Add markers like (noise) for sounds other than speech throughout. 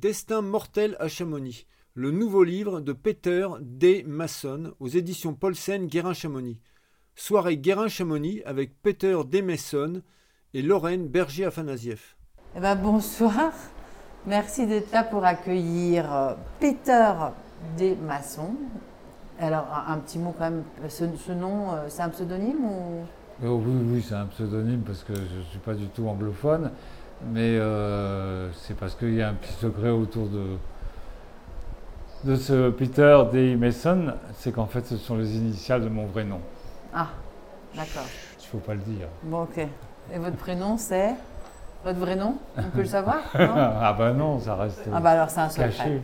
Destin mortel à Chamonix, le nouveau livre de Peter D. Masson aux éditions Paulsen Guérin-Chamonix. Soirée Guérin-Chamonix avec Peter D. Masson et Lorraine Berger-Afanasieff. Eh ben, bonsoir, merci d'être là pour accueillir euh, Peter D. Masson. Alors, un, un petit mot quand même, ce, ce nom, euh, c'est un pseudonyme ou... Oh, oui, oui, c'est un pseudonyme parce que je ne suis pas du tout anglophone, mais euh, c'est parce qu'il y a un petit secret autour de, de ce Peter D. Mason, c'est qu'en fait ce sont les initiales de mon vrai nom. Ah, d'accord. Il ne faut pas le dire. Bon, ok. Et votre prénom, c'est? Votre vrai nom? On peut le (laughs) savoir non? Ah bah non, ça reste Ah bah alors c'est un secret. caché.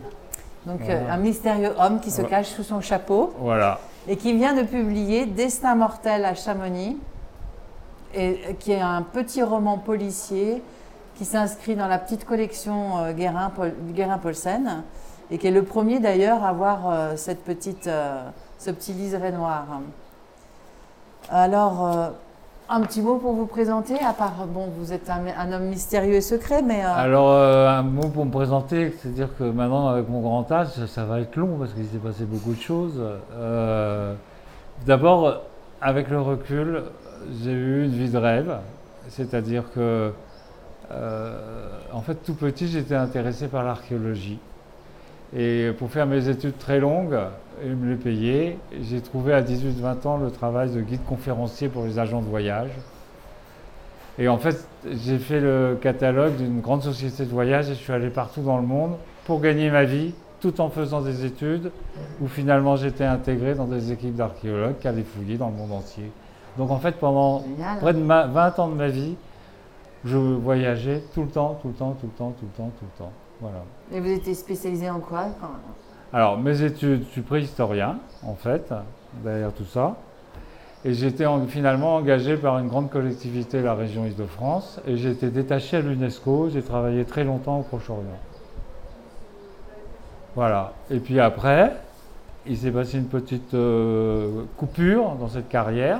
Donc Voilà. euh, un mystérieux homme qui se cache sous son chapeau Voilà. et qui vient de publier Destin mortel à Chamonix, et euh, qui est un petit roman policier qui s'inscrit dans la petite collection euh, Guérin, Paul- Guérin-Paulsen et qui est le premier d'ailleurs à avoir euh, cette petite, euh, ce petit liseré noir. Alors, un petit mot pour vous présenter, à part, bon, vous êtes un, homme mystérieux et secret, mais... Alors un mot pour me présenter, c'est-à-dire que maintenant avec mon grand âge, ça, va être long parce qu'il s'est passé beaucoup de choses. D'abord, avec le recul, j'ai eu une vie de rêve, c'est-à-dire que en fait tout petit j'étais intéressé par l'archéologie. Et pour faire mes études très longues et me les payer, j'ai trouvé à 18-20 ans le travail de guide conférencier pour les agents de voyage. Et en fait, j'ai fait le catalogue d'une grande société de voyage et je suis allé partout dans le monde pour gagner ma vie, tout en faisant des études où finalement j'étais intégré dans des équipes d'archéologues qui allaient fouiller dans le monde entier. Donc en fait, pendant génial. près de ma- 20 ans de ma vie, je voyageais tout le temps, tout le temps, tout le temps, tout le temps, tout le temps. Voilà. Et vous étiez spécialisé en quoi Alors, mes études, je suis préhistorien, en fait, derrière tout ça. Et j'étais en- finalement engagé par une grande collectivité la région Île-de-France. Et été détaché à l'UNESCO. J'ai travaillé très longtemps au Proche-Orient. Voilà. Et puis après, il s'est passé une petite euh, coupure dans cette carrière.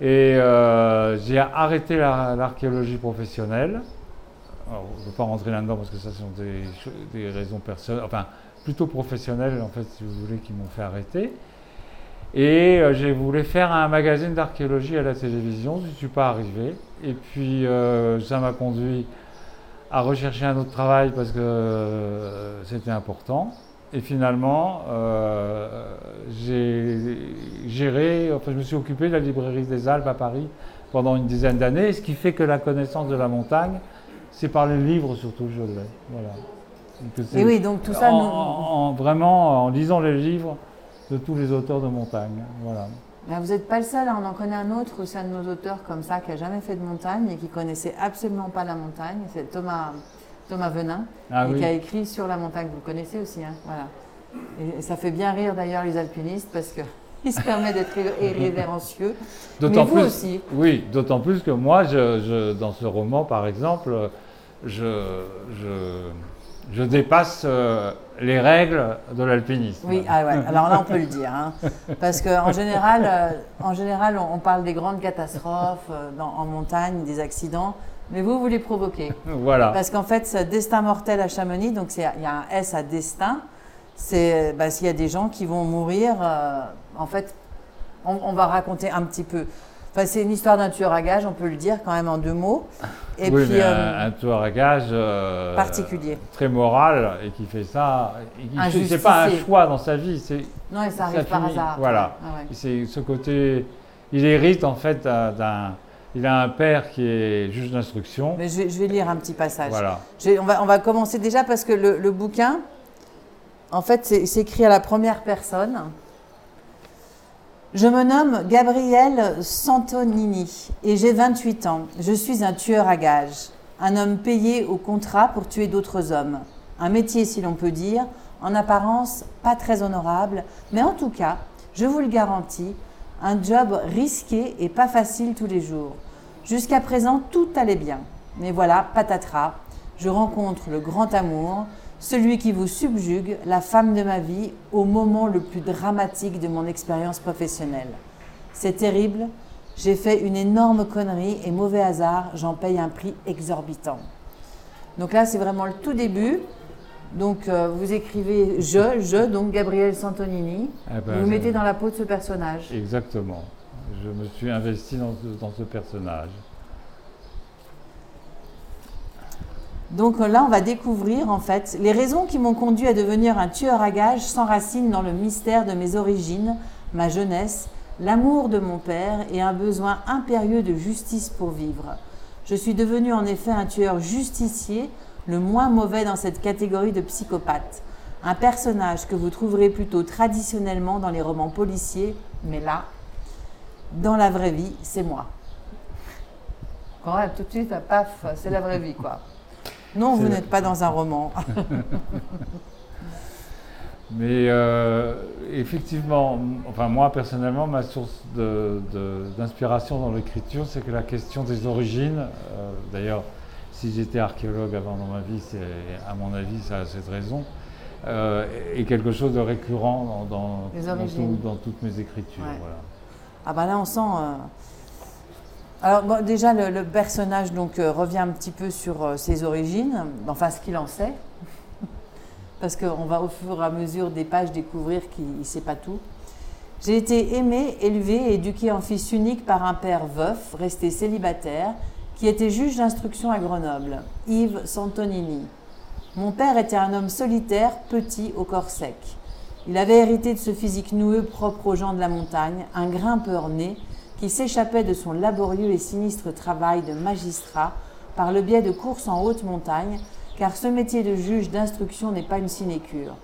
Et euh, j'ai arrêté la- l'archéologie professionnelle. Alors, je ne veux pas rentrer là-dedans parce que ça, ce sont des, des raisons personnelles, enfin plutôt professionnelles en fait, si vous voulez, qui m'ont fait arrêter. Et euh, j'ai voulu faire un magazine d'archéologie à la télévision, je ne suis pas arrivé. Et puis euh, ça m'a conduit à rechercher un autre travail parce que c'était important. Et finalement, euh, j'ai géré, enfin je me suis occupé de la librairie des Alpes à Paris pendant une dizaine d'années, ce qui fait que la connaissance de la montagne, c'est par les livres surtout que je l'ai. Voilà. Et oui, donc tout ça, en, nous- en- vraiment en lisant les livres de tous les auteurs de montagne. Voilà. Ben, vous n'êtes pas le seul, hein. on en connaît un autre, c'est un de nos auteurs comme ça qui a jamais fait de montagne et qui connaissait absolument pas la montagne. C'est Thomas, Thomas Venin Ah et oui. qui a écrit sur la montagne. Vous le connaissez aussi, hein. voilà. Et ça fait bien rire d'ailleurs les alpinistes parce que (laughs) il se permet d'être irré- irrévérencieux. D'autant plus, aussi. Oui, d'autant plus que moi, je, je- dans ce roman, par exemple, je, je, je dépasse euh, les règles de l'alpinisme. Oui, ah ouais. alors là on peut le dire, hein. parce qu'en général, euh, en général on, on parle des grandes catastrophes euh, dans- en montagne, des accidents, mais vous, vous les provoquez. Voilà. Parce qu'en fait, ce destin mortel à Chamonix, donc il y a un S à destin, c'est bah, s'il y a des gens qui vont mourir, euh, en fait, on, on va raconter un petit peu. Enfin, c'est une histoire d'un tueur à gages, on peut le dire quand même en deux mots. Et oui, puis, mais euh, un, tueur à gages euh, particulier. très moral et qui fait ça. C'est pas un choix dans sa vie, c'est non, et ça arrive par hasard. voilà. Ah ouais. C'est ce côté. Il hérite en fait d'un. Il a un père qui est juge d'instruction. Mais je vais, je vais lire un petit passage. Voilà. On va, on va commencer déjà parce que le, le bouquin, en fait, c'est écrit à la première personne. Je me nomme Gabriel Santonini et j'ai 28 ans. Je suis un tueur à gages, un homme payé au contrat pour tuer d'autres hommes. Un métier, si l'on peut dire, en apparence pas très honorable, mais en tout cas, je vous le garantis, un job risqué et pas facile tous les jours. Jusqu'à présent, tout allait bien. Mais voilà, patatras, je rencontre le grand amour, celui qui vous subjugue, la femme de ma vie, au moment le plus dramatique de mon expérience professionnelle. C'est terrible, j'ai fait une énorme connerie et mauvais hasard, j'en paye un prix exorbitant. Donc là, c'est vraiment le tout début. Donc euh, vous écrivez je, je, donc Gabriel Santonini. Eh ben, vous mettez dans la peau de ce personnage. Exactement. Je me suis investi dans ce, personnage. Donc là, on va découvrir en fait les raisons qui m'ont conduit à devenir un tueur à gages s'enracinent dans le mystère de mes origines, ma jeunesse, l'amour de mon père et un besoin impérieux de justice pour vivre. Je suis devenu en effet un tueur justicier, le moins mauvais dans cette catégorie de psychopathe. Un personnage que vous trouverez plutôt traditionnellement dans les romans policiers, mais là, dans la vraie vie, c'est moi. Quand même, tout de suite, paf, c'est la vraie vie, quoi. Non, vous n'êtes pas dans un roman. (laughs) Mais euh, effectivement, enfin moi personnellement, ma source d'inspiration dans l'écriture, c'est que la question des origines, euh, d'ailleurs, si j'étais archéologue avant dans ma vie, c'est à mon avis, ça a cette raison, euh, est quelque chose de récurrent dans, dans- Les dans origines. tout- dans toutes mes écritures. Ouais. voilà. Ah bah là, on sent. euh, Alors déjà, le, personnage donc euh, revient un petit peu sur euh, ses origines, enfin ce qu'il en sait, (laughs) parce qu'on va au fur et à mesure des pages découvrir qu'il ne sait pas tout. J'ai été aimé, élevé et éduqué en fils unique par un père veuf, resté célibataire, qui était juge d'instruction à Grenoble, Yves Santonini. Mon père était un homme solitaire, petit, au corps sec. Il avait hérité de ce physique noueux propre aux gens de la montagne, un grimpeur né qui s'échappait de son laborieux et sinistre travail de magistrat par le biais de courses en haute montagne, car ce métier de juge d'instruction n'est pas une sinécure.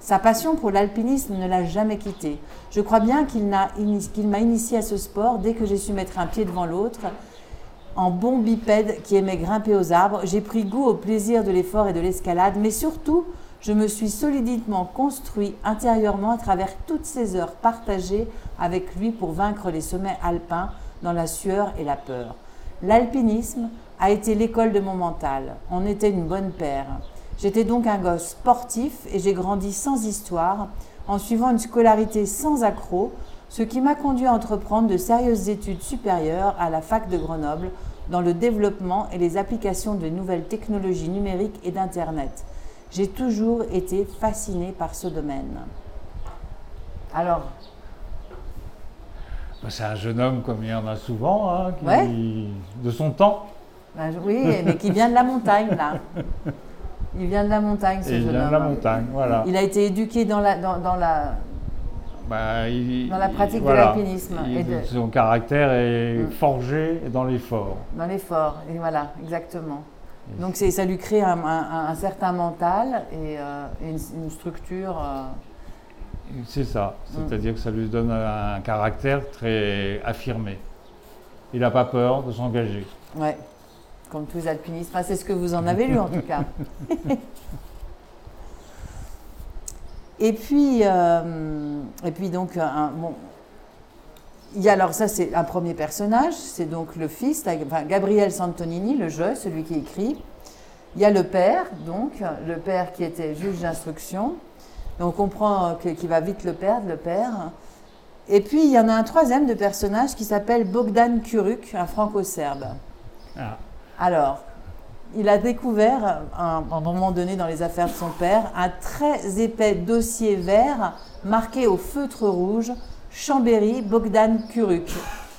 Sa passion pour l'alpinisme ne l'a jamais quitté. Je crois bien qu'il m'a initié à ce sport dès que j'ai su mettre un pied devant l'autre. En bon bipède qui aimait grimper aux arbres, j'ai pris goût au plaisir de l'effort et de l'escalade, mais surtout, je me suis solidement construit intérieurement à travers toutes ces heures partagées avec lui pour vaincre les sommets alpins dans la sueur et la peur. L'alpinisme a été l'école de mon mental. On était une bonne paire. J'étais donc un gosse sportif et j'ai grandi sans histoire, en suivant une scolarité sans accroc, ce qui m'a conduit à entreprendre de sérieuses études supérieures à la fac de Grenoble dans le développement et les applications de nouvelles technologies numériques et d'Internet. J'ai toujours été fasciné par ce domaine. Alors, Bah, C'est un jeune homme comme il y en a souvent, hein, qui- Ouais. de son temps. ben, oui, mais qui vient de la montagne, là. Il vient de la montagne, ce Et il jeune vient homme. de la montagne, voilà. Il a été éduqué dans la, dans, dans la, Bah, il- Dans la pratique de voilà. l'alpinisme Il- de- Son caractère est Mm. forgé dans l'effort. dans l'effort. Et voilà, exactement. Donc ça lui crée un, un- un certain mental et, euh, et une, une structure. euh, C'est ça. Mm. C'est-à-dire que ça lui donne un caractère très affirmé. Il n'a pas peur de s'engager. ouais, comme tous les alpinistes. Enfin, c'est ce que vous en avez lu en tout cas. (laughs) et puis, euh, et puis donc, un, bon, il y a alors ça c'est un premier personnage, c'est donc le fils, enfin, Gabriel Santonini, le jeu, celui qui écrit. Il y a le père, donc le père qui était juge d'instruction. On comprend euh, qu'il va vite le perdre, le père. Et puis il y en a un troisième de personnage qui s'appelle Bogdan Kuruk, un franco-serbe. Ah. Alors, il a découvert, à un moment donné dans les affaires de son père, un très épais dossier vert marqué au feutre rouge Chambéry Bogdan Kuruk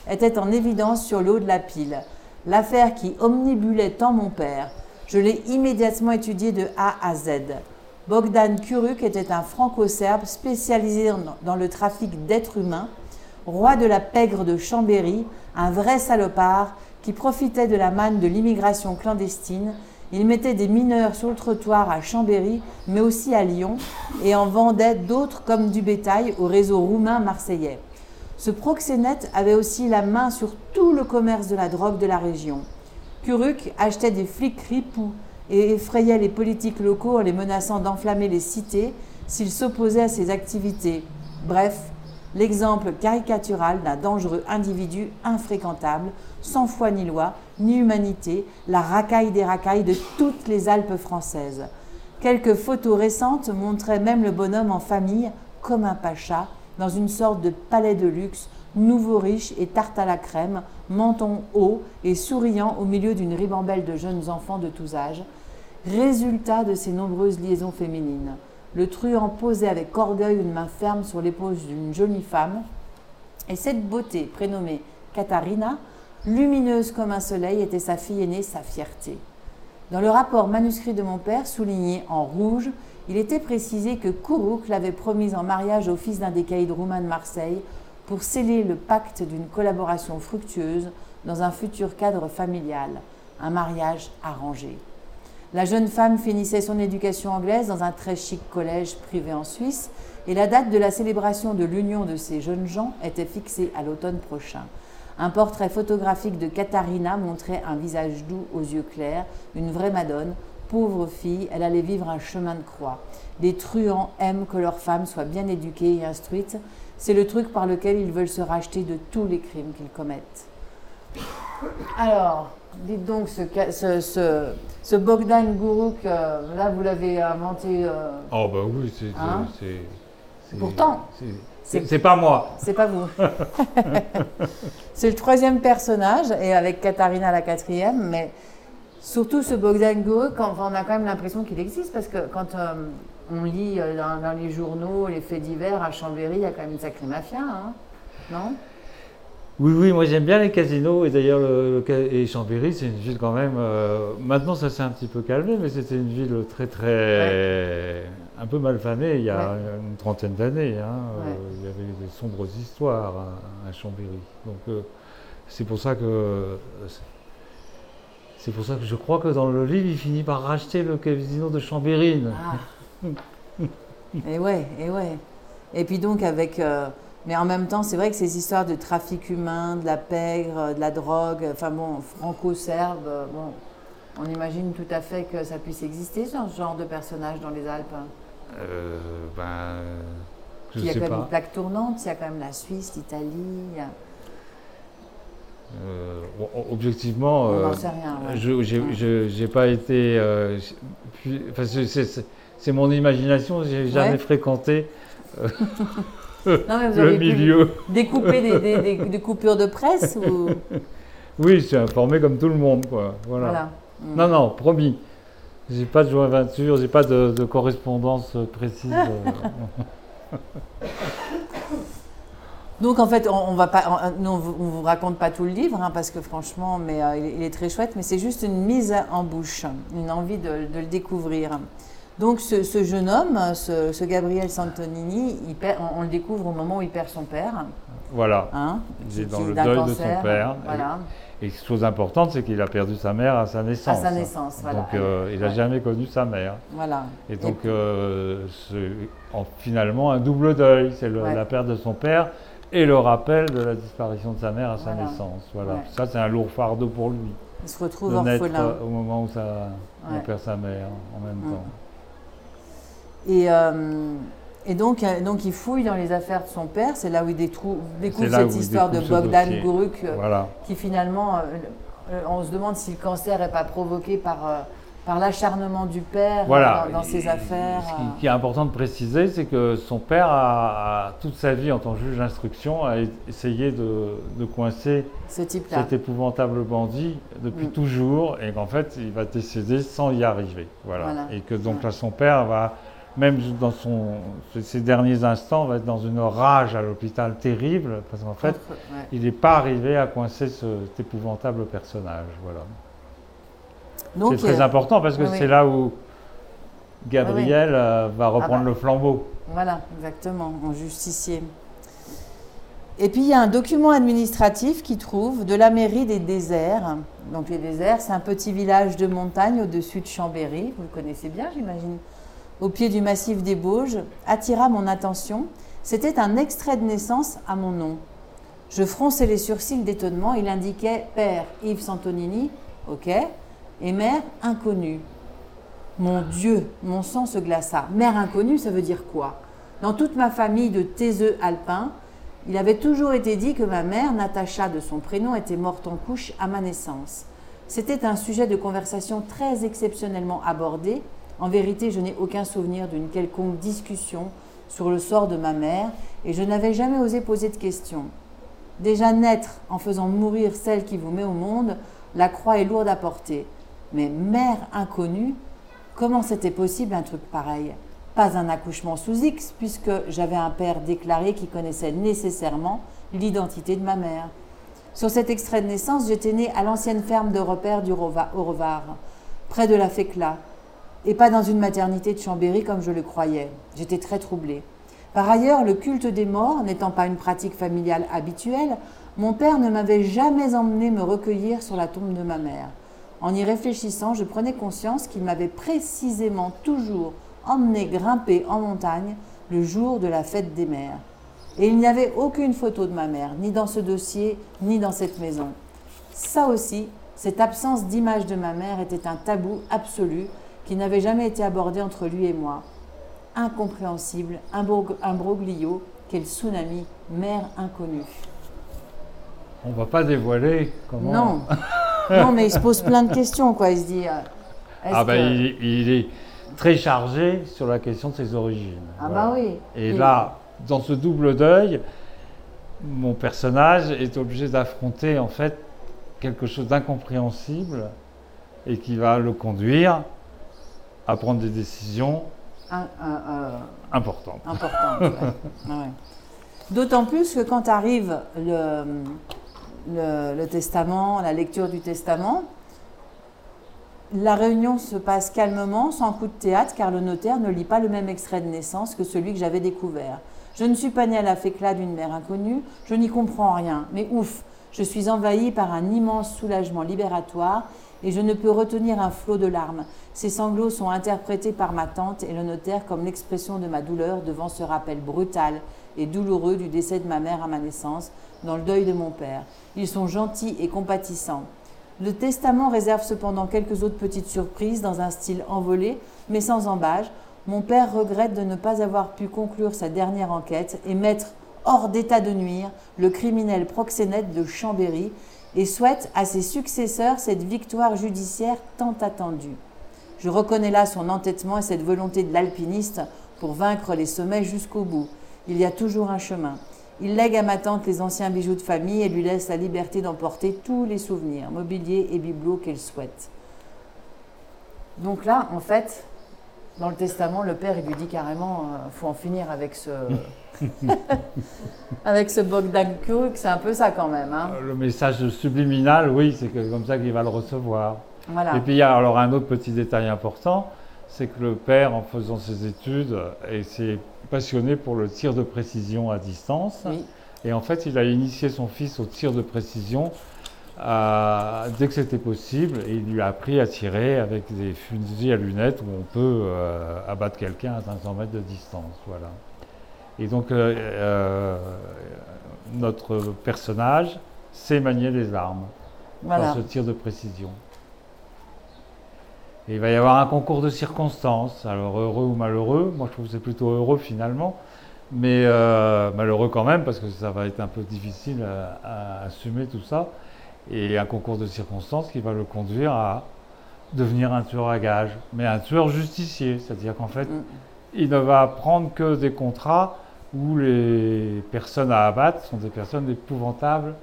était en évidence sur le haut de la pile. L'affaire qui omnibulait tant mon père. Je l'ai immédiatement étudié de A à Z. Bogdan Kuruk était un franco-serbe spécialisé dans le trafic d'êtres humains, roi de la pègre de Chambéry, un vrai salopard qui profitait de la manne de l'immigration clandestine. Il mettait des mineurs sur le trottoir à Chambéry, mais aussi à Lyon, et en vendait d'autres comme du bétail au réseau roumain marseillais. Ce proxénète avait aussi la main sur tout le commerce de la drogue de la région. Kuruk achetait des flics ripoux et effrayait les politiques locaux en les menaçant d'enflammer les cités s'ils s'opposaient à ses activités. Bref, l'exemple caricatural d'un dangereux individu infréquentable, sans foi ni loi, ni humanité, la racaille des racailles de toutes les Alpes françaises. Quelques photos récentes montraient même le bonhomme en famille, comme un pacha, dans une sorte de palais de luxe, nouveau riche et tarte à la crème, menton haut et souriant au milieu d'une ribambelle de jeunes enfants de tous âges. résultat de ces nombreuses liaisons féminines. Le truand posait avec orgueil une main ferme sur l'épaule d'une jolie femme, et cette beauté, prénommée Katharina, lumineuse comme un soleil, était sa fille aînée, sa fierté. Dans le rapport manuscrit de mon père, souligné en rouge, il était précisé que Kourouk l'avait promise en mariage au fils d'un des caïds roumains de Marseille pour sceller le pacte d'une collaboration fructueuse dans un futur cadre familial, un mariage arrangé. La jeune femme finissait son éducation anglaise dans un très chic collège privé en Suisse et la date de la célébration de l'union de ces jeunes gens était fixée à l'automne prochain. Un portrait photographique de Katharina montrait un visage doux aux yeux clairs, une vraie madone. Pauvre fille, elle allait vivre un chemin de croix. Les truands aiment que leurs femmes soient bien éduquées et instruites. C'est le truc par lequel ils veulent se racheter de tous les crimes qu'ils commettent. Alors, dites donc, ce, ce, Bogdan Guruk, euh, là, vous l'avez inventé. Euh, oh, bah oui, hein c'est. Pourtant. C'est pas moi. C'est pas vous. (laughs) c'est le troisième personnage, et avec Katharina la quatrième, mais surtout ce Bogdan Guruk, on a quand même l'impression qu'il existe, parce que quand euh, on lit dans, les journaux les faits divers à Chambéry, il y a quand même une sacrée mafia, hein non? Oui, oui, moi j'aime bien les casinos et d'ailleurs le, et Chambéry, c'est une ville quand même. Euh, maintenant, ça s'est un petit peu calmé, mais c'était une ville très très un peu malfanée il y a une trentaine d'années. Hein, euh, il y avait des sombres histoires à, Chambéry. Donc euh, c'est pour ça que c'est pour ça que je crois que dans le livre, il finit par racheter le casino de Chambéry. Ah. et ouais, et ouais. Et puis donc avec mais en même temps, c'est vrai que ces histoires de trafic humain, de la pègre, de la drogue, enfin bon, franco-serbe, bon, on imagine tout à fait que ça puisse exister, ce genre de personnage dans les Alpes. Euh, ben, je il y a quand même une plaque tournante, il y a quand même la Suisse, l'Italie. Euh, objectivement, euh, je n'ai pas été. Euh, c'est mon imagination, j'ai jamais fréquenté. (laughs) Non, vous le milieu. Découper des, coupures de presse ou... (laughs) Oui, je suis informé comme tout le monde, quoi. Voilà. Mm. Non, non, promis. J'ai pas de jointure, j'ai pas de, correspondance précise. (laughs) Donc en fait, on, va pas, on, vous raconte pas tout le livre hein, parce que franchement, mais euh, il, est très chouette. Mais c'est juste une mise en bouche, une envie de le découvrir. Donc ce, jeune homme, ce, Gabriel Santonini, on, le découvre au moment où il perd son père. Voilà. Hein, il est dans le deuil de son père. Voilà. Et, chose importante, c'est qu'il a perdu sa mère à sa naissance. À sa naissance, voilà. Donc euh, il n'a jamais connu sa mère. Voilà. Et donc euh, finalement un double deuil, c'est la perte de son père et le rappel de la disparition de sa mère à sa naissance. Voilà. Ça c'est un lourd fardeau pour lui. Il se retrouve orphelin. au moment où ça, il perd sa mère en même mm. temps. Et, euh, et donc, euh, donc, il fouille dans les affaires de son père. C'est là où il découvre, cette histoire de Bogdan Guruk, euh, qui finalement, on se demande si le cancer n'est pas provoqué par par l'acharnement du père dans, ses affaires. Ce qui, est important de préciser, c'est que son père a, toute sa vie en tant que juge d'instruction a essayé de, de coincer Ce cet épouvantable bandit depuis mm. toujours et qu'en fait il va décéder sans y arriver. Voilà. Et que donc là son père va même dans son, ses derniers instants, va être dans une rage à l'hôpital terrible, parce qu'en fait, il n'est pas arrivé à coincer cet épouvantable personnage. Voilà. C'est très euh, important parce que c'est là où Gabriel euh, va ah reprendre bah. le flambeau. Voilà, exactement, en justicier. Et puis il y a un document administratif qui trouve de la mairie des déserts. Donc les déserts, c'est un petit village de montagne au-dessus de Chambéry. Vous le connaissez bien, j'imagine au pied du massif des Bauges, attira mon attention. C'était un extrait de naissance à mon nom. Je fronçais les sourcils d'étonnement. Il indiquait Père Yves Santonini, ok, et Mère inconnue. Mon Dieu, mon sang se glaça. Mère inconnue, ça veut dire quoi? Dans toute ma famille de taiseux alpins, il avait toujours été dit que ma mère, Natacha de son prénom, était morte en couche à ma naissance. C'était un sujet de conversation très exceptionnellement abordé en vérité, je n'ai aucun souvenir d'une quelconque discussion sur le sort de ma mère et je n'avais jamais osé poser de questions. Déjà naître en faisant mourir celle qui vous met au monde, la croix est lourde à porter. Mais mère inconnue, Comment c'était possible un truc pareil? Pas un accouchement sous X, puisque j'avais un père déclaré qui connaissait nécessairement l'identité de ma mère. Sur cet extrait de naissance, j'étais née à l'ancienne ferme de repère du Rovar, près de la Fécla, et pas dans une maternité de Chambéry comme je le croyais. J'étais très troublée. Par ailleurs, le culte des morts n'étant pas une pratique familiale habituelle, mon père ne m'avait jamais emmené me recueillir sur la tombe de ma mère. En y réfléchissant, je prenais conscience qu'il m'avait précisément toujours emmené grimper en montagne le jour de la fête des mères. Et il n'y avait aucune photo de ma mère, ni dans ce dossier, ni dans cette maison. Ça aussi, cette absence d'image de ma mère était un tabou absolu qui n'avait jamais été abordé entre lui et moi. Incompréhensible, un, broglio, quel tsunami, mère inconnue. On va pas dévoiler comment. Non, (laughs) non, mais il se pose plein de questions, quoi. Il se dit. Euh, ah ben, il, est très chargé sur la question de ses origines. Ah bah oui. Et là, dans ce double deuil, mon personnage est obligé d'affronter en fait quelque chose d'incompréhensible et qui va le conduire à prendre des décisions importantes. (laughs) D'autant plus que quand arrive le, le, testament, la lecture du testament, la réunion se passe calmement, sans coup de théâtre, car le notaire ne lit pas le même extrait de naissance que celui que j'avais découvert. Je ne suis pas née à la féclat d'une mère inconnue, je n'y comprends rien, mais ouf, je suis envahie par un immense soulagement libératoire et je ne peux retenir un flot de larmes. Ces sanglots sont interprétés par ma tante et le notaire comme l'expression de ma douleur devant ce rappel brutal et douloureux du décès de ma mère à ma naissance, dans le deuil de mon père. Ils sont gentils et compatissants. Le testament réserve cependant quelques autres petites surprises dans un style envolé, mais sans embâge. Mon père regrette de ne pas avoir pu conclure sa dernière enquête et mettre hors d'état de nuire le criminel proxénète de Chambéry et souhaite à ses successeurs cette victoire judiciaire tant attendue. Je reconnais là son entêtement et cette volonté de l'alpiniste pour vaincre les sommets jusqu'au bout. Il y a toujours un chemin. Il lègue à ma tante les anciens bijoux de famille et lui laisse la liberté d'emporter tous les souvenirs, mobiliers et bibelots qu'elle souhaite. Donc là, en fait, dans le testament, le père il lui dit carrément il euh, faut en finir avec ce. (laughs) avec ce Bogdan c'est un peu ça quand même. Hein. Le message subliminal, oui, c'est comme ça qu'il va le recevoir. Et puis il y a alors un autre petit détail important, c'est que le père, en faisant ses études, s'est passionné pour le tir de précision à distance. Et en fait, il a initié son fils au tir de précision euh, dès que c'était possible. Et il lui a appris à tirer avec des fusils à lunettes où on peut euh, abattre quelqu'un à 500 mètres de distance. Voilà. Et donc, euh, notre personnage sait manier les armes dans ce tir de précision il va y avoir un concours de circonstances, alors heureux ou malheureux. Moi, je trouve que c'est plutôt heureux finalement, mais euh, malheureux quand même parce que ça va être un peu difficile à, assumer tout ça. Et un concours de circonstances qui va le conduire à devenir un tueur à gages, mais un tueur justicier, c'est-à-dire qu'en fait, mm. il ne va prendre que des contrats où les personnes à abattre sont des personnes épouvantables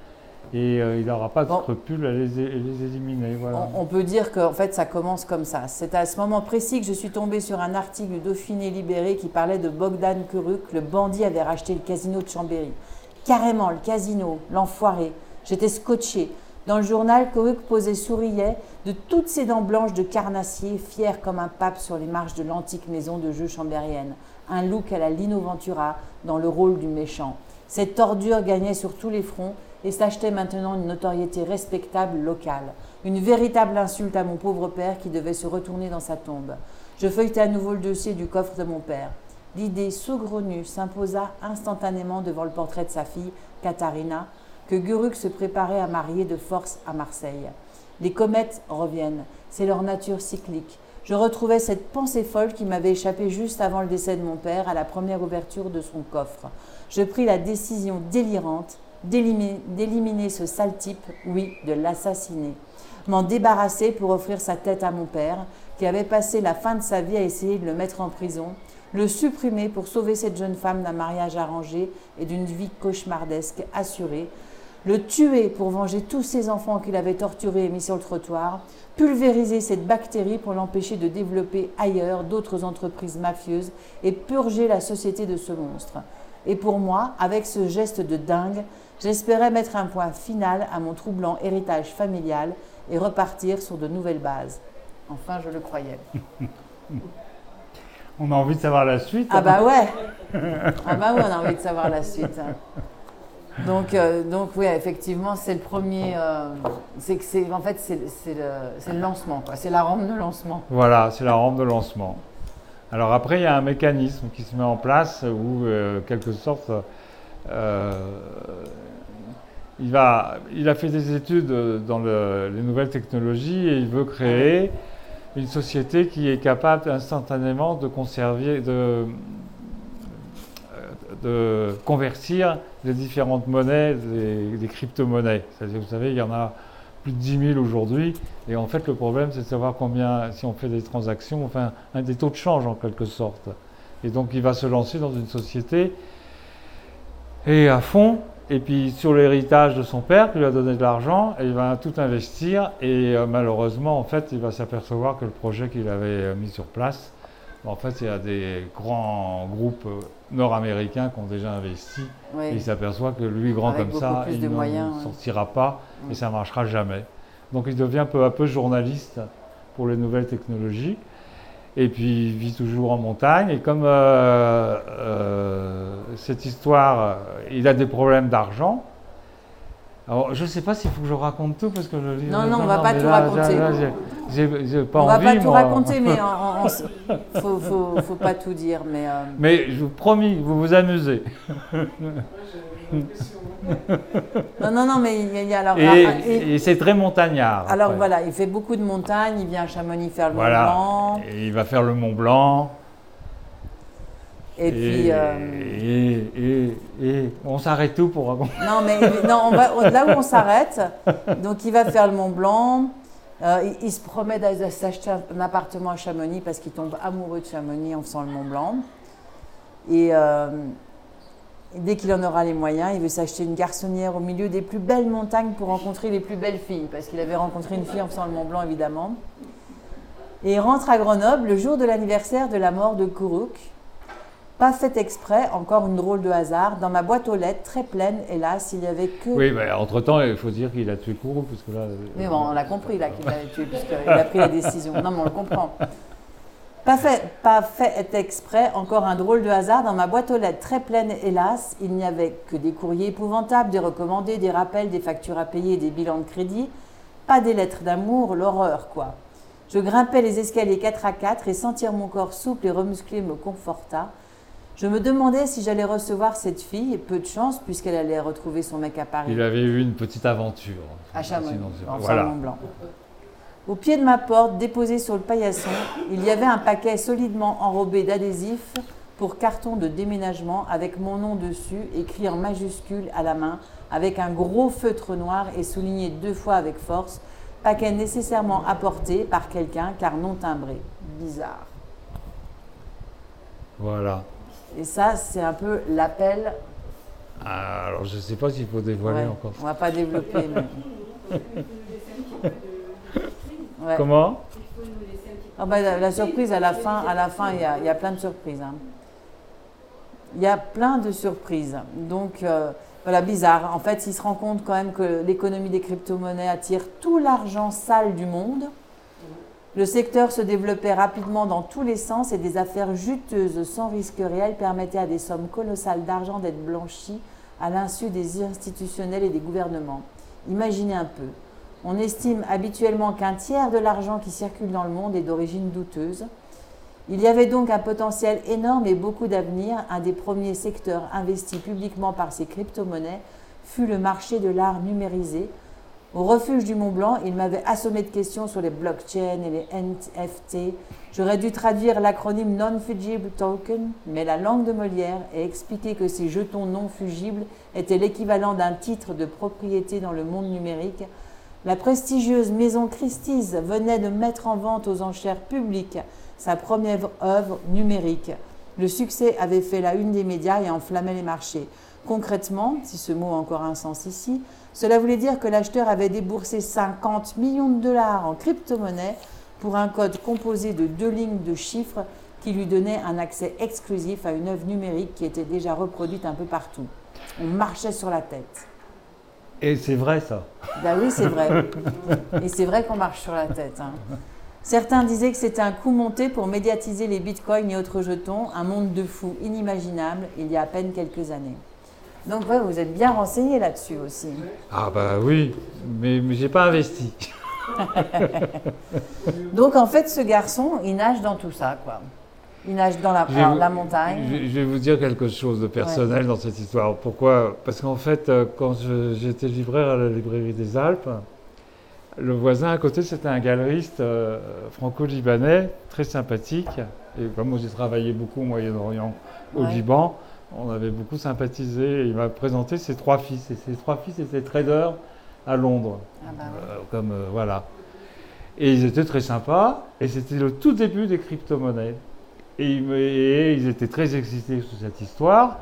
et euh, il n'aura pas de scrupule à les, éliminer. On, peut dire qu'en fait ça commence comme ça. C'est à ce moment précis que je suis tombée sur un article du Dauphiné Libéré qui parlait de Bogdan Kuruk. Le bandit avait racheté le casino de Chambéry. Carrément, le casino, l'enfoiré. J'étais scotché. Dans le journal, Kuruk posait souriait de toutes ses dents blanches de carnassier, fier comme un pape sur les marches de l'antique maison de jeu chambérienne. Un look à la Lino Ventura dans le rôle du méchant. Cette ordure gagnait sur tous les fronts et s'achetait maintenant une notoriété respectable locale. Une véritable insulte à mon pauvre père qui devait se retourner dans sa tombe. Je feuilletai à nouveau le dossier du coffre de mon père. L'idée saugrenue s'imposa instantanément devant le portrait de sa fille, Katharina, que Guruk se préparait à marier de force à Marseille. Les comètes reviennent, c'est leur nature cyclique. Je retrouvais cette pensée folle qui m'avait échappé juste avant le décès de mon père à la première ouverture de son coffre. Je pris la décision délirante d'éliminer ce sale type, oui, de l'assassiner. M'en débarrasser pour offrir sa tête à mon père, qui avait passé la fin de sa vie à essayer de le mettre en prison, le supprimer pour sauver cette jeune femme d'un mariage arrangé et d'une vie cauchemardesque assurée, le tuer pour venger tous ces enfants qu'il avait torturés et mis sur le trottoir, pulvériser cette bactérie pour l'empêcher de développer ailleurs d'autres entreprises mafieuses et purger la société de ce monstre. Et pour moi, avec ce geste de dingue, j'espérais mettre un point final à mon troublant héritage familial et repartir sur de nouvelles bases. Enfin, je le croyais. (laughs) On a envie de savoir la suite. Ah bah ouais. (laughs) Ah bah ouais, on a envie de savoir la suite. Donc, euh, donc oui, effectivement, c'est le premier. euh, c'est que c'est en fait c'est le, le lancement. C'est la rampe de lancement. Voilà, c'est la rampe de lancement. Alors après, il y a un mécanisme qui se met en place où, euh, quelque sorte, il, va, il a fait des études dans le- les nouvelles technologies et il veut créer une société qui est capable instantanément de conserver, de, de convertir les différentes monnaies des, des crypto-monnaies. C'est-à-dire, vous savez, il y en a plus de 10 000 aujourd'hui. Et en fait, le problème, c'est de savoir combien, si on fait des transactions, enfin, un des taux de change en quelque sorte. Et donc, il va se lancer dans une société et à fond. Et puis, sur l'héritage de son père, qui lui a donné de l'argent, et il va tout investir. Et euh, malheureusement, en fait, il va s'apercevoir que le projet qu'il avait euh, mis sur place, en fait, il y a des grands groupes euh, nord-américains qui ont déjà investi. Et il s'aperçoit que lui, grand Avec comme ça, il ne ouais. sortira pas et ça ne marchera jamais. Donc il devient peu à peu journaliste pour les nouvelles technologies. Et puis il vit toujours en montagne. Et comme euh, euh, cette histoire, euh, il a des problèmes d'argent. Alors je ne sais pas s'il faut que je raconte tout parce que livre. Non, non, on va pas tout raconter. On va envie, pas tout raconter, mais (laughs) on s- faut, pas tout dire. Mais euh, Mais je vous promis, vous vous amusez. (laughs) non, non, non, mais il y a, il alors. Et, ah, ah, et- et c'est très montagnard. alors après. voilà, il fait beaucoup de montagnes. Il vient à Chamonix faire le Mont. Blanc. Et il va faire le Mont Blanc. Et, puis. euh, et, on s'arrête tout pour raconter. Non, mais non, on va, là où on s'arrête, (laughs) donc il va faire le Mont Blanc. euh, il, il se promet d'aller s'acheter un, un appartement à Chamonix parce qu'il tombe amoureux de Chamonix en faisant le Mont Blanc. Et euh, dès qu'il en aura les moyens, il veut s'acheter une garçonnière au milieu des plus belles montagnes pour rencontrer les plus belles filles, parce qu'il avait rencontré une fille en faisant le Mont Blanc évidemment. Et il rentre à Grenoble le jour de l'anniversaire de la mort de Kourouk. Pas fait exprès, encore une drôle de hasard. Dans ma boîte aux lettres, très pleine, hélas, il n'y avait que. Oui, mais entre-temps, il faut dire qu'il a tué Kourou, parce que là... Mais bon, on l'a compris là qu'il l'avait tué, puisqu'il a pris la décision. Non, mais on le comprend. Pas fait, pas fait exprès, encore un drôle de hasard. Dans ma boîte aux lettres très pleine, hélas, il n'y avait que des courriers épouvantables, des recommandés, des rappels, des factures à payer, des bilans de crédit. Pas des lettres d'amour, l'horreur, quoi. Je grimpais les escaliers 4 à 4 et sentir mon corps souple et remusclé me conforta. Je me demandais si j'allais recevoir cette fille, et peu de chance, puisqu'elle allait retrouver son mec à Paris. Il avait eu une petite aventure. À Chamonix, en voilà. Blanc. Au pied de ma porte, déposé sur le paillasson, il y avait un paquet solidement enrobé d'adhésifs pour carton de déménagement avec mon nom dessus, écrit en majuscule à la main, avec un gros feutre noir et souligné deux fois avec force. Paquet nécessairement apporté par quelqu'un car non timbré. Bizarre. Voilà. Et ça, c'est un peu l'appel. Ah, Alors, je ne sais pas s'il faut dévoiler Ouais, encore. on va pas développer. mais- Ouais. (laughs) Comment? Ah bah, la, la surprise à la fin, à la fin, il y a, il y a plein de surprises. hein. Il y a plein de surprises. Donc euh, voilà, bizarre. En fait, il se rend compte quand même que l'économie des crypto-monnaies attire tout l'argent sale du monde. Le secteur se développait rapidement dans tous les sens et des affaires juteuses sans risque réel permettaient à des sommes colossales d'argent d'être blanchies à l'insu des institutionnels et des gouvernements. Imaginez un peu. On estime habituellement qu'un tiers de l'argent qui circule dans le monde est d'origine douteuse. Il y avait donc un potentiel énorme et beaucoup d'avenir. Un des premiers secteurs investis publiquement par ces crypto-monnaies fut le marché de l'art numérisé. Au refuge du Mont Blanc, il m'avait assommé de questions sur les blockchains et les NFT. J'aurais dû traduire l'acronyme Non-Fungible Token, mais la langue de Molière, et expliquer que ces jetons non fugibles étaient l'équivalent d'un titre de propriété dans le monde numérique. La prestigieuse maison Christie's venait de mettre en vente aux enchères publiques sa première œuvre numérique. Le succès avait fait la une des médias et enflammait les marchés. Concrètement, si ce mot a encore un sens ici, cela voulait dire que l'acheteur avait déboursé 50 millions de dollars en crypto-monnaie pour un code composé de deux lignes de chiffres qui lui donnait un accès exclusif à une œuvre numérique qui était déjà reproduite un peu partout. On marchait sur la tête. Et c'est vrai ça. Ben oui, c'est vrai. (laughs) Et c'est vrai qu'on marche sur la tête. hein. Certains disaient que c'était un coup monté pour médiatiser les bitcoins et autres jetons, un monde de fous inimaginable il y a à peine quelques années. Donc ouais, vous êtes bien renseigné là-dessus aussi. Ah bah oui, mais, mais j'ai pas investi. (laughs) Donc en fait, ce garçon, il nage dans tout ça, quoi. Il nage dans la, Je vais alors, vous- la montagne. Je, je vais vous dire quelque chose de personnel dans cette histoire. Pourquoi? Parce qu'en fait, euh, quand j'étais libraire à la librairie des Alpes, le voisin à côté, c'était un galeriste euh, franco-libanais, très sympathique. Et comme moi, j'ai travaillé beaucoup au Moyen-Orient, au Ouais. Liban, on avait beaucoup sympathisé. Et il m'a présenté ses trois fils. Et ses trois fils étaient traders à Londres. Ah bah ouais. Euh, comme euh, voilà. Et ils étaient très sympas. Et c'était le tout début des crypto-monnaies. Et, ils me- et ils étaient très excités sur cette histoire.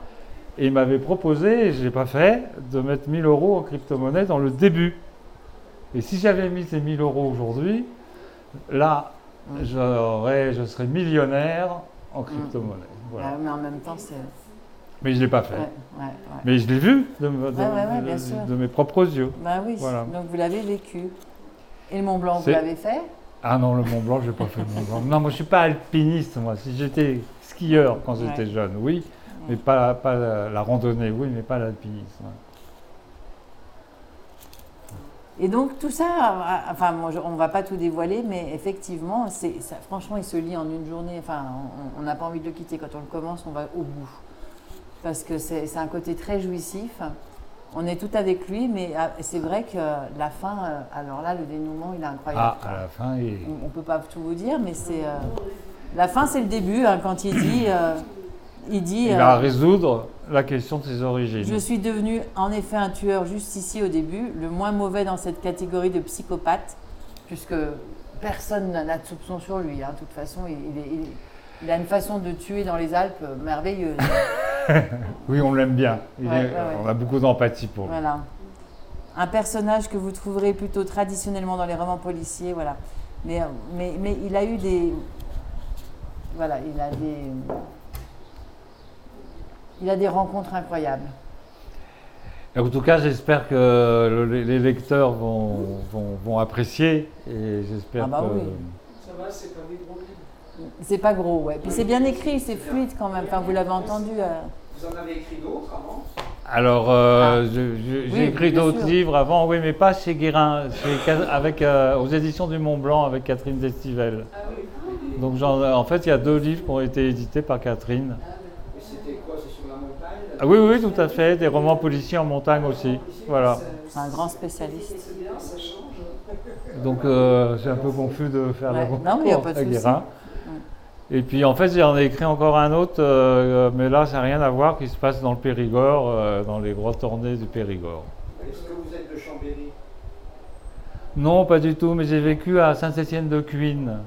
Et ils m'avaient proposé, et je ne l'ai pas fait, de mettre 1000 euros en crypto-monnaie dans le début. Et si j'avais mis ces 1000 euros aujourd'hui, là, Mm. j'aurais, je serais millionnaire en crypto-monnaie. Voilà. Ah, mais en même temps, c'est. Mais je ne l'ai pas fait. Ouais, ouais, ouais. Mais je l'ai vu de, mes propres yeux. Bah oui, Voilà. donc vous l'avez vécu. Et le Mont Blanc, vous l'avez fait? Ah non, le Mont Blanc, je n'ai pas fait le Mont Blanc. Non, moi je suis pas alpiniste, moi. Si j'étais skieur quand j'étais jeune, oui, mais pas, pas la, la randonnée, oui, mais pas l'alpinisme. Et donc tout ça, enfin on ne va pas tout dévoiler, mais effectivement, ça, franchement, il se lit en une journée. Enfin, on- on n'a pas envie de le quitter. Quand on le commence, on va au bout. Parce que c'est, un côté très jouissif. On est tout avec lui, mais ah, c'est vrai que la fin, euh, alors là, le dénouement, il est incroyable. Ah, à la fin, il... On ne peut pas tout vous dire, mais c'est... euh, la fin, c'est le début, hein, quand il dit... euh, il dit... il euh, va résoudre la question de ses origines. Je suis devenu en effet un tueur juste ici au début, le moins mauvais dans cette catégorie de psychopathe, puisque personne n'a de soupçon sur lui. hein. De toute façon, il, a une façon de tuer dans les Alpes euh, merveilleuse. (laughs) Oui, on l'aime bien. Il Ouais, est- ouais, ouais. On a beaucoup d'empathie pour lui. voilà. Un personnage que vous trouverez plutôt traditionnellement dans les romans policiers, voilà. Mais, euh, mais, mais il a eu des... Voilà, il a des... Il a des rencontres incroyables. En tout cas, j'espère que le- les lecteurs vont, vont, vont apprécier et j'espère Ah bah que... oui. C'est pas gros, ouais. Puis c'est bien écrit, c'est fluide quand même. Enfin, vous l'avez entendu. euh, Vous en avez écrit d'autres avant? Alors, euh, Ah. j'ai Oui, écrit d'autres livres avant, oui, mais pas chez Guérin, chez avec, euh, aux éditions du Mont Blanc avec Catherine Destivelle. Donc, j'en- en fait, il y a deux livres qui ont été édités par Catherine. Et c'était quoi? C'est sur la montagne? Ah oui, oui, tout à fait, des romans policiers en montagne aussi. Voilà. C'est un grand spécialiste. C'est bien, ça change. Donc, euh, c'est un peu confus de faire la Ouais. Non, mais il y a rencontre pas de à souci. Guérin. Et puis, en fait, j'en ai écrit encore un autre, euh, mais là, ça n'a rien à voir, qui se passe dans le Périgord, euh, dans les grottes ornées du Périgord. Est-ce que vous êtes de Chambéry? Non, pas du tout, mais j'ai vécu à Saint-Étienne-de-Cuine.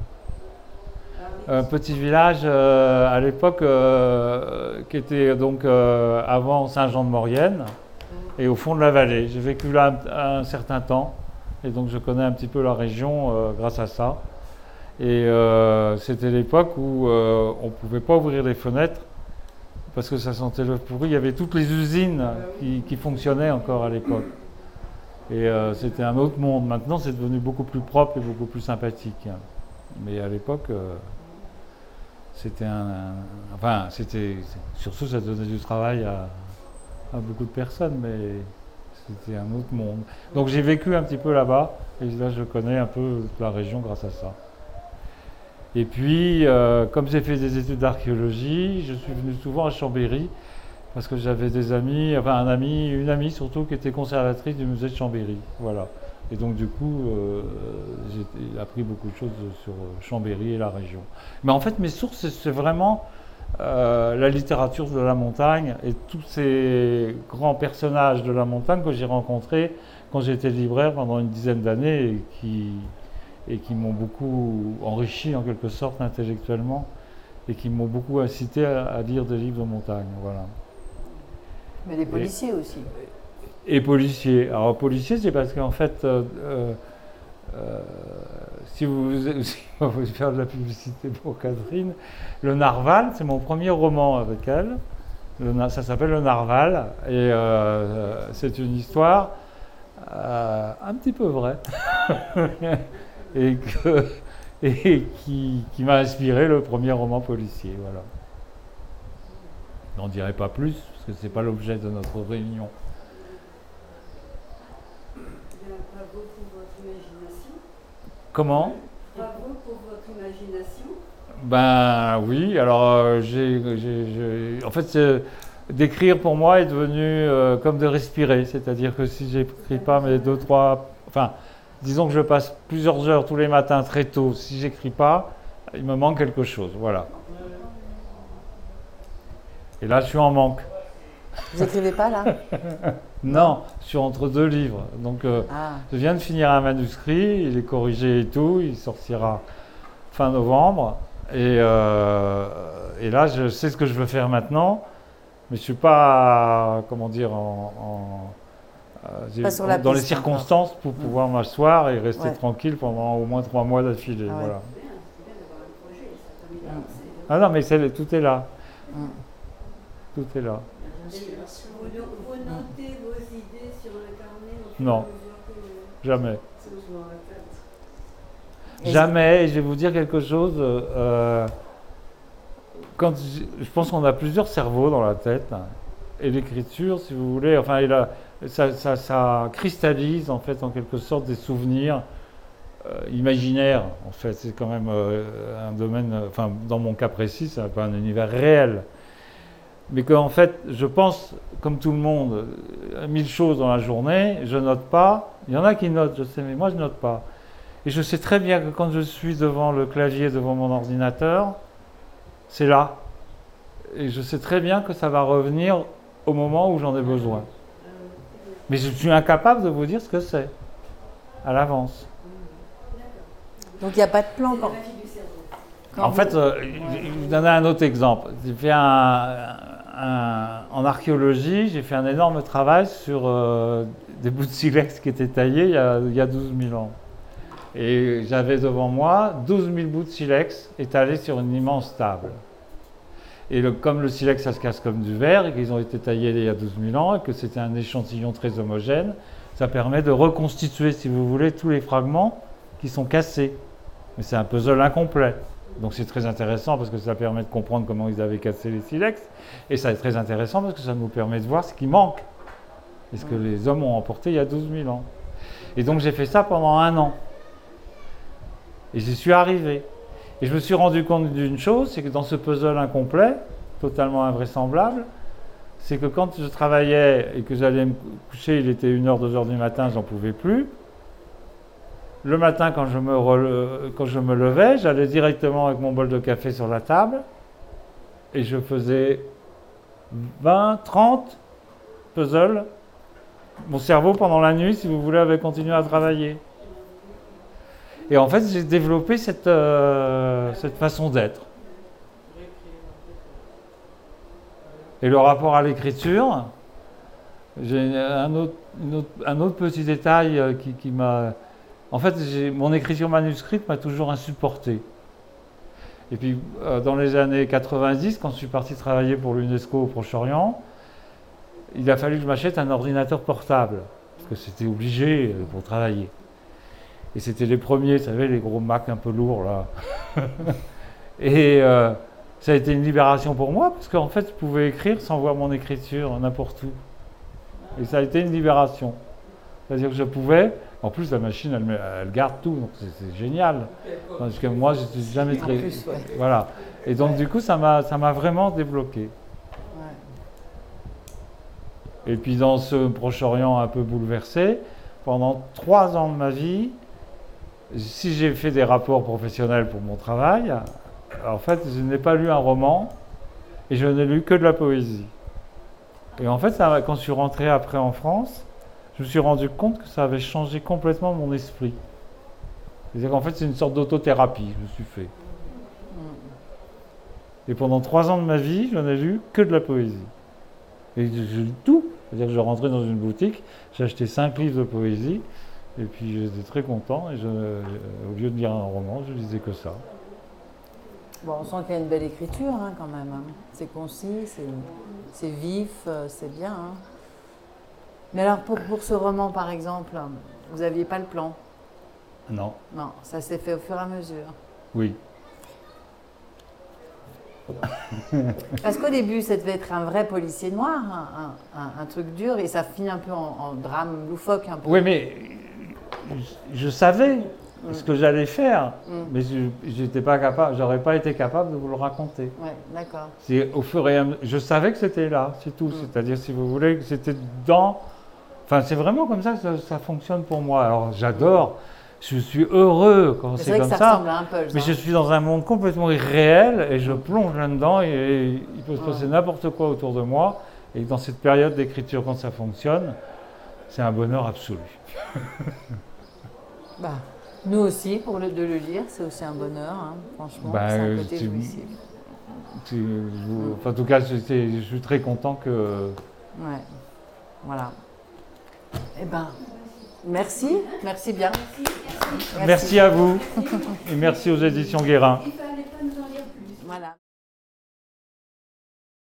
Un petit village euh, à l'époque euh, qui était donc euh, avant Saint-Jean-de-Maurienne et au fond de la vallée. J'ai vécu là un, un certain temps et donc je connais un petit peu la région euh, grâce à ça. Et euh, c'était l'époque où euh, on ne pouvait pas ouvrir les fenêtres parce que ça sentait le pourri. Il y avait toutes les usines qui, qui fonctionnaient encore à l'époque. Et euh, c'était un autre monde. Maintenant, c'est devenu beaucoup plus propre et beaucoup plus sympathique. Mais à l'époque, euh, c'était un, un- Enfin, c'était. Surtout, ça donnait du travail à, à beaucoup de personnes, mais c'était un autre monde. Donc, j'ai vécu un petit peu là-bas, et là, je connais un peu la région grâce à ça. Et puis, euh, comme j'ai fait des études d'archéologie, je suis venu souvent à Chambéry parce que j'avais des amis, enfin un ami, une amie surtout qui était conservatrice du musée de Chambéry. Voilà. Et donc du coup, euh, j'ai appris beaucoup de choses sur Chambéry et la région. Mais en fait, mes sources, c'est- vraiment euh, la littérature de la montagne et tous ces grands personnages de la montagne que j'ai rencontrés quand j'étais libraire pendant une dizaine d'années et qui, et qui m'ont beaucoup enrichi en quelque sorte intellectuellement et qui m'ont beaucoup incité à, à lire des livres de montagne. Voilà. Mais les policiers aussi. Et policier. Alors policier, c'est parce qu'en fait, euh, euh, euh, si vous, (laughs) si on veut faire de la publicité pour Catherine, le Narval, c'est mon premier roman avec elle. Le ça s'appelle Le Narval et euh, c'est une histoire un petit peu vraie (laughs) et, que- (laughs) et qui, qui m'a inspiré le premier roman policier. Voilà. N'en dirai pas plus parce que c'est pas l'objet de notre réunion. Bravo pour votre imagination. Comment? Bravo pour votre imagination. Ben oui, alors euh, j'ai, j'ai- j'ai- en fait, c'est- d'écrire pour moi est devenu euh, comme de respirer, c'est-à-dire que si j'écris pas mes deux, trois, enfin, disons que je passe plusieurs heures tous les matins très tôt, si j'écris pas, il me manque quelque chose, voilà. Et là, je suis en manque. Vous écrivez pas là? (laughs) Non, je suis entre deux livres, donc euh, Ah, je viens de finir un manuscrit, il est corrigé et tout, il sortira fin novembre. Et, euh, et là, je sais ce que je veux faire maintenant, mais je suis pas, comment dire, en, Pas sur la dans les piste circonstances pour pouvoir m'asseoir et rester Ouais. tranquille pendant au moins trois mois d'affilée. Ah ouais. voilà. C'est bien, c'est bien d'avoir un projet, ça permet d'avancer. Ah non, mais tout est là. Mm. Tout est là. Vous, no- vous notez vos idées sur un carnet au fur Non. et que Jamais. la. Et- Jamais, et je vais vous dire quelque chose. euh, quand je pense qu'on a plusieurs cerveaux dans la tête, hein, et l'écriture, si vous voulez, enfin, il a- ça, cristallise en fait en quelque sorte des souvenirs euh, imaginaires. En fait, c'est quand même euh, un domaine, euh, enfin, dans mon cas précis, c'est pas un univers réel. Mais qu'en fait, je pense, comme tout le monde, à mille choses dans la journée, je note pas. Il y en a qui notent, je sais, mais moi je note pas. Et je sais très bien que quand je suis devant le clavier, devant mon ordinateur, c'est là. Et je sais très bien que ça va revenir au moment où j'en ai besoin. Mais je suis incapable de vous dire ce que c'est à l'avance. donc il n'y a pas de plan quand. quand En vous- fait, euh, je vais vous donner un autre exemple. J'ai fait un, un- en archéologie, j'ai fait un énorme travail sur euh, des bouts de silex qui étaient taillés il y a, il y a 12 000 ans. Et j'avais devant moi 12 000 bouts de silex étalés sur une immense table. Et comme le silex, ça se casse comme du verre, et qu'ils ont été taillés il y a 12 000 ans, et que c'était un échantillon très homogène, ça permet de reconstituer, si vous voulez, tous les fragments qui sont cassés. Mais c'est un puzzle incomplet. Donc c'est très intéressant parce que ça permet de comprendre comment ils avaient cassé les silex. Et ça est très intéressant parce que ça nous permet de voir ce qui manque. Et ce que les hommes ont emporté il y a 12 000 ans. Et donc j'ai fait ça pendant un an. Et j'y suis arrivé. Et je me suis rendu compte d'une chose, c'est que dans ce puzzle incomplet, totalement invraisemblable, c'est que quand je travaillais et que j'allais me coucher, il était 1h, 2h du matin, j'en pouvais plus. Le matin, me, quand je me levais, j'allais directement avec mon bol de café sur la table et je faisais 20, 30 puzzles. Mon cerveau, pendant la nuit, si vous voulez, avait continué à travailler. Et en fait, j'ai développé cette, euh, cette façon d'être. Et le rapport à l'écriture, j'ai un autre, un autre petit détail euh, qui, qui m'a... En fait, mon écriture manuscrite m'a toujours insupporté. Et puis, euh, dans les années 90, quand je suis parti travailler pour l'UNESCO au Proche-Orient, il a fallu que je m'achète un ordinateur portable, parce que c'était obligé pour travailler. Et c'était les premiers, vous savez, les gros Mac un peu lourds, là. (laughs) Et euh, ça a été une libération pour moi, parce qu'en fait, je pouvais écrire sans voir mon écriture n'importe où. Et ça a été une libération. C'est-à-dire que je pouvais, en plus la machine, elle, garde tout, donc c'est génial. Parce que moi, je suis jamais très... plus, ouais. Voilà. Et donc, du coup, ça m'a ça m'a vraiment débloqué. Ouais. Et puis dans ce Proche-Orient un peu bouleversé, pendant trois ans de ma vie, si j'ai fait des rapports professionnels pour mon travail, en fait, je n'ai pas lu un roman et je n'ai lu que de la poésie. Et en fait, quand je suis rentré après en France, je me suis rendu compte que ça avait changé complètement mon esprit. C'est-à-dire qu'en fait, c'est une sorte d'autothérapie que je me suis fait. Et pendant trois ans de ma vie, je n'ai lu que de la poésie. Et je, je tout. C'est-à-dire que je rentrais dans une boutique, j'achetais cinq livres de poésie, et puis j'étais très content. Et je, euh, au lieu de lire un roman, je lisais que ça. Bon, on sent qu'il y a une belle écriture hein, quand même. hein. C'est concis, c'est- vif, euh, c'est bien. hein. Mais alors pour, pour ce roman par exemple, vous n'aviez pas le plan? Non, Non, ça s'est fait au fur et à mesure. oui. (laughs) Parce qu'au début, ça devait être un vrai policier noir, un, un- un- un truc dur, et ça finit un peu en, en drame loufoque un peu. Oui, mais je, savais ce que j'allais faire, Mm. mais je j'étais pas capable, j'aurais pas été capable de vous le raconter. Ouais, d'accord. C'est au fur et à mesure. Je savais que c'était là, c'est tout. C'est-à-dire, si vous voulez, que c'était dans. Enfin, c'est vraiment comme ça que ça, ça fonctionne pour moi. Alors, j'adore, je suis heureux quand C'est vrai que comme ça, ça. ressemble à un. Mais hein. je suis dans un monde complètement irréel et je plonge là-dedans et, et il peut se passer n'importe quoi autour de moi. Et dans cette période d'écriture, quand ça fonctionne, c'est un bonheur absolu. (laughs) Bah, nous aussi, pour le, de le lire, c'est aussi un bonheur, hein, franchement. Bah, c'est un euh, côté jouissif. Enfin, en tout cas, je, c'est- je suis très content que. Ouais, voilà. Eh ben, merci, merci bien. Merci à vous et merci aux éditions Guérin. Il fallait